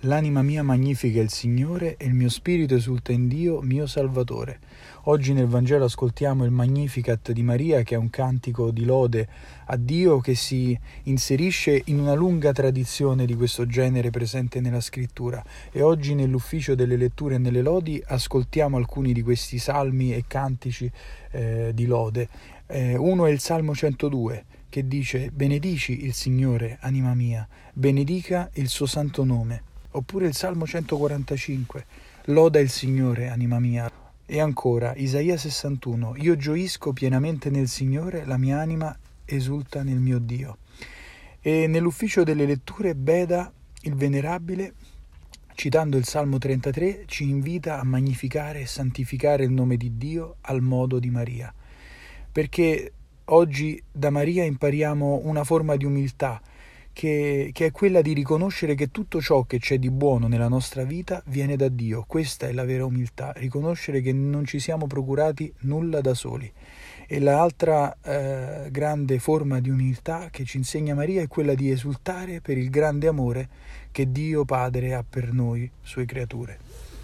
L'anima mia magnifica il Signore e il mio spirito esulta in Dio, mio Salvatore. Oggi nel Vangelo ascoltiamo il Magnificat di Maria, che è un cantico di lode a Dio che si inserisce in una lunga tradizione di questo genere presente nella Scrittura. E oggi nell'ufficio delle letture e nelle lodi ascoltiamo alcuni di questi salmi e cantici eh, di lode. Eh, uno è il Salmo 102 che dice Benedici il Signore, anima mia, benedica il suo santo nome. Oppure il Salmo 145, Loda il Signore, anima mia. E ancora, Isaia 61, Io gioisco pienamente nel Signore, la mia anima esulta nel mio Dio. E nell'ufficio delle letture Beda, il Venerabile, citando il Salmo 33, ci invita a magnificare e santificare il nome di Dio al modo di Maria. Perché oggi da Maria impariamo una forma di umiltà, che, che, è quella di riconoscere che tutto ciò che c'è di buono nella nostra vita viene da Dio. Questa è la vera umiltà, riconoscere che non ci siamo procurati nulla da soli. E l'altra eh, grande forma di umiltà che ci insegna Maria è quella di esultare per il grande amore che Dio Padre ha per noi, sue creature.